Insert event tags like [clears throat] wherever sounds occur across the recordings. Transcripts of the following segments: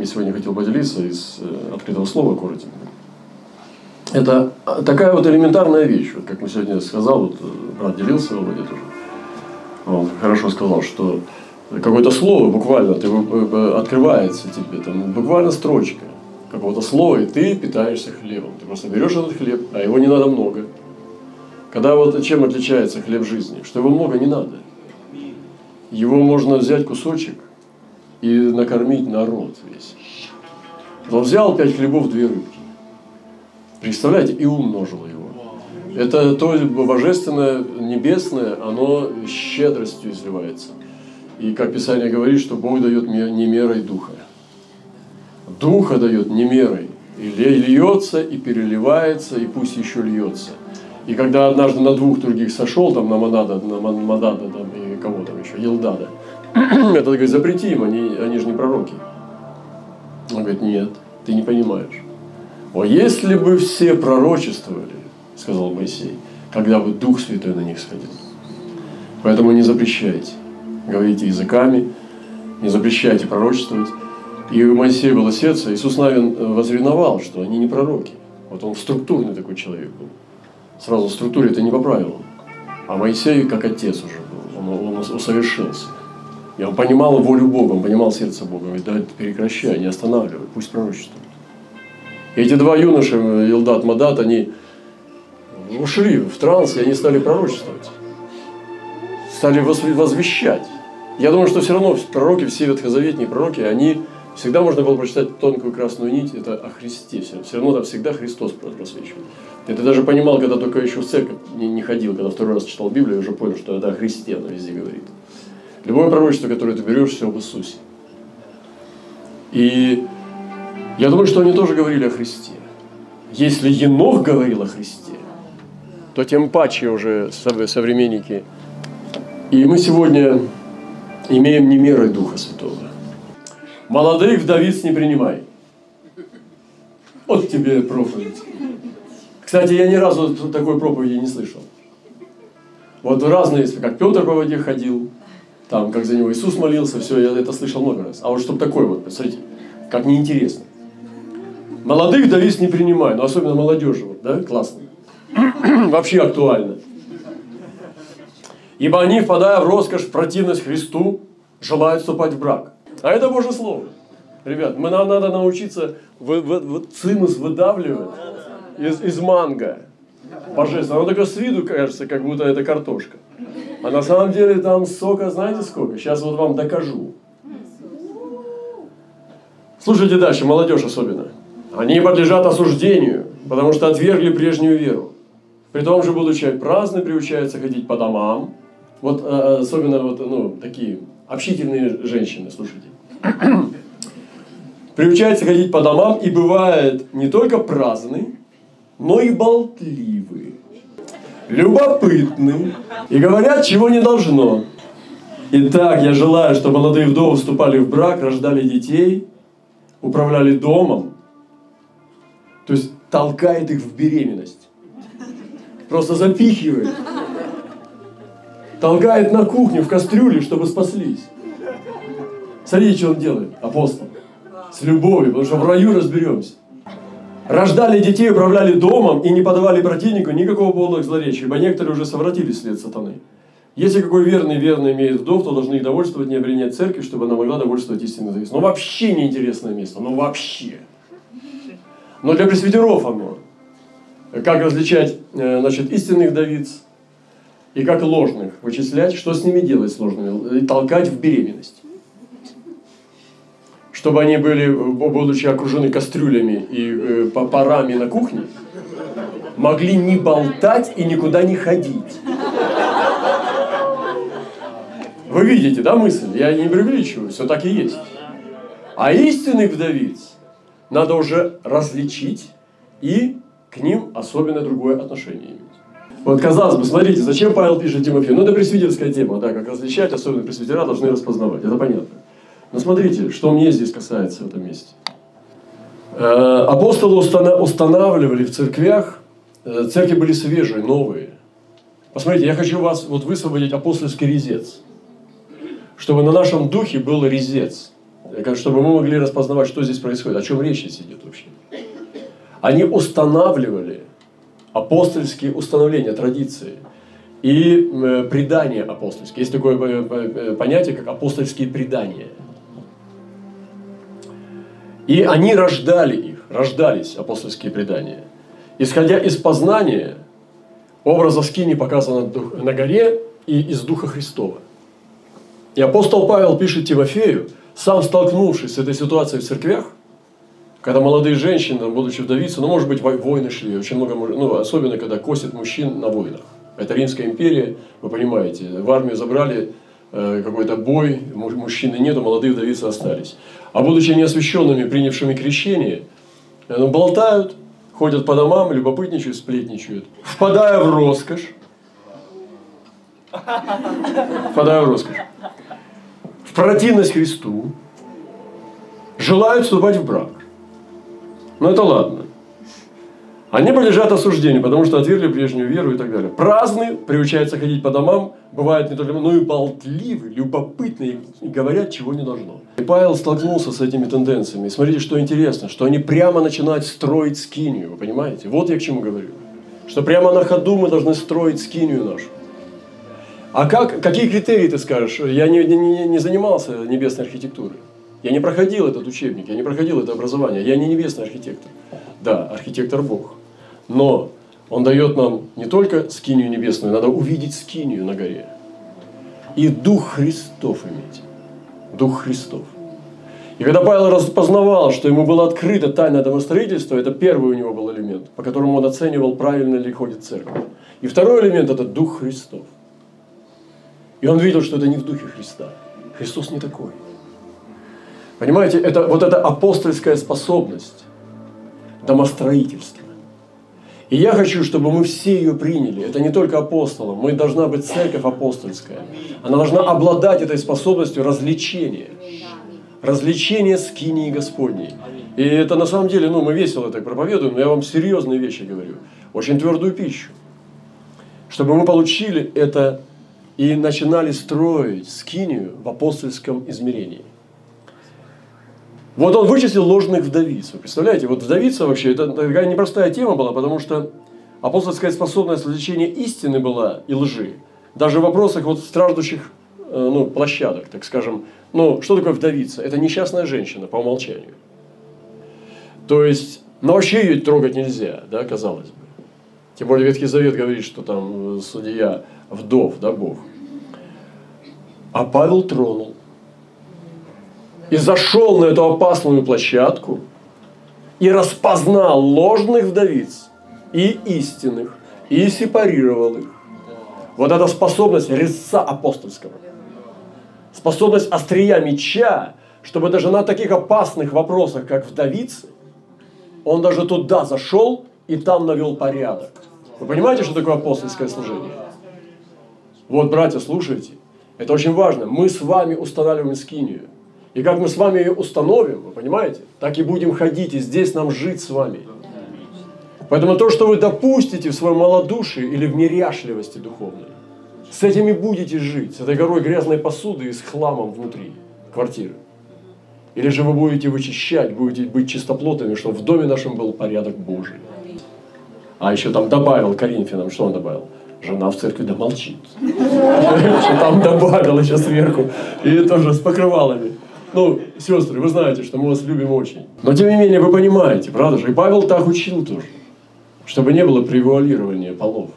я сегодня хотел поделиться из э, открытого слова коротенько. Это такая вот элементарная вещь, вот как мы сегодня сказал, вот э, брат делился, Володя тоже. Он хорошо сказал, что какое-то слово буквально ты, э, открывается тебе, там, буквально строчка какого-то слова, и ты питаешься хлебом. Ты просто берешь этот хлеб, а его не надо много. Когда вот чем отличается хлеб жизни? Что его много не надо. Его можно взять кусочек и накормить народ весь. Он взял пять хлебов, две рыбки. Представляете, и умножил его. Это то божественное, небесное, оно щедростью изливается. И как Писание говорит, что Бог дает не мерой духа. Духа дает не мерой. И льется, и переливается, и пусть еще льется. И когда однажды на двух других сошел, там на Мадада, на Мадада там, и кого там еще, Елдада, [clears throat] это говорит, запрети им, они, они же не пророки. Он говорит, нет, ты не понимаешь. О, если бы все пророчествовали, сказал Моисей, когда бы Дух Святой на них сходил. Поэтому не запрещайте. Говорите языками, не запрещайте пророчествовать. И у Моисея было сердце. Иисус Навин возреновал, что они не пророки. Вот он структурный такой человек был. Сразу в структуре это не по правилам. А Моисей как отец уже был. Он, он усовершился. Он понимал волю Бога, он понимал сердце Бога. Говорит, да прекращай, не останавливай, пусть пророчествует. Эти два юноши, Илдат, Мадат, они ушли в транс, и они стали пророчествовать. Стали возвещать. Я думаю, что все равно пророки, все ветхозаветные пророки, они всегда можно было прочитать тонкую красную нить, это о Христе. Все, все равно там всегда Христос просвечивает. Я это даже понимал, когда только еще в церковь не, не ходил, когда второй раз читал Библию, я уже понял, что это о Христе, она везде говорит. Любое пророчество, которое ты берешь, все об Иисусе. И я думаю, что они тоже говорили о Христе. Если Енох говорил о Христе, то тем паче уже современники. И мы сегодня имеем не меры Духа Святого. Молодых вдовиц не принимай. Вот тебе проповедь. Кстати, я ни разу такой проповеди не слышал. Вот разные, как Петр по воде ходил, там, как за него Иисус молился, все, я это слышал много раз. А вот чтобы такое вот, посмотрите, как неинтересно. Молодых вдовиц не принимай, но особенно молодежи, вот, да, классно. [clears throat] Вообще актуально. Ибо они, впадая в роскошь, в противность Христу, желают вступать в брак. А это Божье Слово. Ребят, мы, нам надо научиться вы, вы, вы, цимус выдавливать из, из манго. Божественно. Оно только с виду кажется, как будто это картошка. А на самом деле там сока, знаете сколько? Сейчас вот вам докажу. Слушайте дальше, молодежь особенно. Они подлежат осуждению, потому что отвергли прежнюю веру. При том же, будучи праздны, приучаются ходить по домам. Вот э, особенно вот, ну, такие общительные женщины, слушайте. Приучаются ходить по домам и бывает не только праздны, но и болтливы, любопытны и говорят, чего не должно. Итак, я желаю, чтобы молодые вдовы вступали в брак, рождали детей, управляли домом, то есть толкает их в беременность. Просто запихивает. Толкает на кухню, в кастрюле, чтобы спаслись. Смотрите, что он делает, апостол. С любовью, потому что в раю разберемся. Рождали детей, управляли домом и не подавали противнику никакого повода к злоречию, ибо некоторые уже совратили след сатаны. Если какой верный верный имеет вдов, то должны их довольствовать, не обременять церковь, чтобы она могла довольствовать истинной зависимостью. Ну вообще неинтересное место, ну вообще. Но для пресвитеров оно. Как различать э, значит, истинных вдовиц и как ложных вычислять, что с ними делать сложными, и толкать в беременность чтобы они были, будучи окружены кастрюлями и э, парами на кухне, могли не болтать и никуда не ходить. Вы видите, да, мысль? Я не преувеличиваю, все так и есть. А истинных вдовиц надо уже различить и к ним особенно другое отношение иметь. Вот казалось бы, смотрите, зачем Павел пишет Тимофею? Ну, это пресвитерская тема, да, как различать, особенно пресвитера должны распознавать, это понятно. Но смотрите, что мне здесь касается в этом месте. Э, апостолы устанавливали в церквях, э, церкви были свежие, новые. Посмотрите, я хочу вас вот высвободить апостольский резец. Чтобы на нашем духе был резец. чтобы мы могли распознавать, что здесь происходит, о чем речь идет вообще. Они устанавливали апостольские установления, традиции и э, предания апостольские. Есть такое понятие, как апостольские предания. И они рождали их, рождались апостольские предания. Исходя из познания, образа скини показано на горе и из Духа Христова. И апостол Павел пишет Тимофею, сам столкнувшись с этой ситуацией в церквях, когда молодые женщины, будучи вдовицей, ну, может быть, войны шли, очень много, ну, особенно, когда косят мужчин на войнах. Это Римская империя, вы понимаете, в армию забрали какой-то бой, мужчины нету, молодые вдовицы остались. А будучи неосвященными, принявшими крещение, э, ну, болтают, ходят по домам, любопытничают, сплетничают, впадая в роскошь, впадая в роскошь, в противность Христу, желают вступать в брак. Но это ладно. Они подлежат осуждению, потому что отвергли прежнюю веру и так далее. Праздны, приучаются ходить по домам, бывают не только, но и болтливы, любопытны и говорят, чего не должно. И Павел столкнулся с этими тенденциями. Смотрите, что интересно, что они прямо начинают строить скинию, вы понимаете? Вот я к чему говорю. Что прямо на ходу мы должны строить скинию нашу. А как, какие критерии ты скажешь? Я не, не, не занимался небесной архитектурой. Я не проходил этот учебник, я не проходил это образование, я не небесный архитектор. Да, архитектор Бог. Но Он дает нам не только скинию небесную, надо увидеть скинию на горе. И Дух Христов иметь. Дух Христов. И когда Павел распознавал, что ему было открыто тайное домостроительство, это первый у него был элемент, по которому он оценивал, правильно ли ходит церковь. И второй элемент – это Дух Христов. И он видел, что это не в Духе Христа. Христос не такой. Понимаете, это вот эта апостольская способность домостроительства. И я хочу, чтобы мы все ее приняли. Это не только апостолам. Мы должна быть церковь апостольская. Она должна обладать этой способностью развлечения. Развлечения скинии Господней. И это на самом деле, ну, мы весело так проповедуем, но я вам серьезные вещи говорю. Очень твердую пищу. Чтобы мы получили это и начинали строить скинию в апостольском измерении. Вот он вычислил ложных вдовиц. Вы представляете, вот вдовица вообще, это такая непростая тема была, потому что апостольская способность развлечения истины была и лжи. Даже в вопросах вот страждущих э, ну, площадок, так скажем. Ну, что такое вдовица? Это несчастная женщина по умолчанию. То есть, ну вообще ее трогать нельзя, да, казалось бы. Тем более Ветхий Завет говорит, что там э, судья вдов, да, Бог. А Павел тронул и зашел на эту опасную площадку и распознал ложных вдовиц и истинных, и сепарировал их. Вот эта способность резца апостольского, способность острия меча, чтобы даже на таких опасных вопросах, как вдовицы, он даже туда зашел и там навел порядок. Вы понимаете, что такое апостольское служение? Вот, братья, слушайте. Это очень важно. Мы с вами устанавливаем скинию. И как мы с вами ее установим, вы понимаете, так и будем ходить, и здесь нам жить с вами. Поэтому то, что вы допустите в своем малодушии или в неряшливости духовной, с этим и будете жить, с этой горой грязной посуды и с хламом внутри квартиры. Или же вы будете вычищать, будете быть чистоплотами, чтобы в доме нашем был порядок Божий. А еще там добавил Коринфянам, что он добавил? Жена в церкви да молчит. [laughs] Там добавил еще сверху. И тоже с покрывалами. Ну, сестры, вы знаете, что мы вас любим очень. Но тем не менее, вы понимаете, правда же? И Павел так учил тоже, чтобы не было превуалирования полов.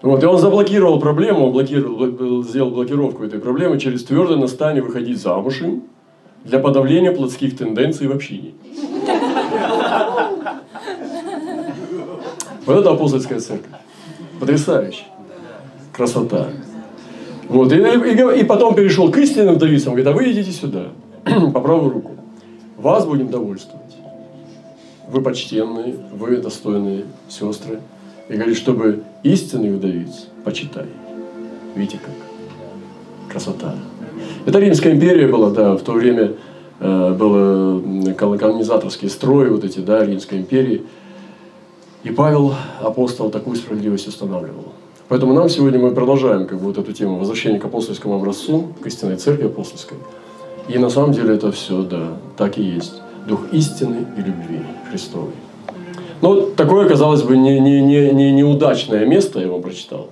Вот, и он заблокировал проблему, блокировал, сделал блокировку этой проблемы через твердое настание выходить замуж им для подавления плотских тенденций в общине. Вот это апостольская церковь. Потрясающе. Красота. Вот, и, и, и потом перешел к истинным вдовицам, говорит, а вы идите сюда, [clears throat] по правую руку. Вас будем довольствовать. Вы почтенные, вы достойные сестры. И говорит, чтобы истинный вдовиц почитай. Видите как? Красота. Это Римская империя была, да, в то время э, был колонизаторский строй, вот эти, да, Римской империи. И Павел, апостол, такую справедливость устанавливал. Поэтому нам сегодня мы продолжаем как бы, вот эту тему возвращения к апостольскому образцу, к истинной церкви апостольской. И на самом деле это все, да, так и есть. Дух истины и любви Христовой. Ну, такое, казалось бы, не, не, не, не, неудачное место я вам прочитал.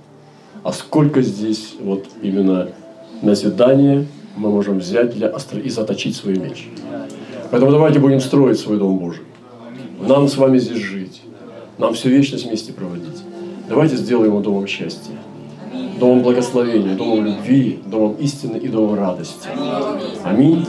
А сколько здесь вот именно назидания мы можем взять для остро... и заточить свой меч. Поэтому давайте будем строить свой Дом Божий. Нам с вами здесь жить. Нам всю вечность вместе проводить. Давайте сделаем его домом счастья, домом благословения, домом любви, домом истины и домом радости. Аминь.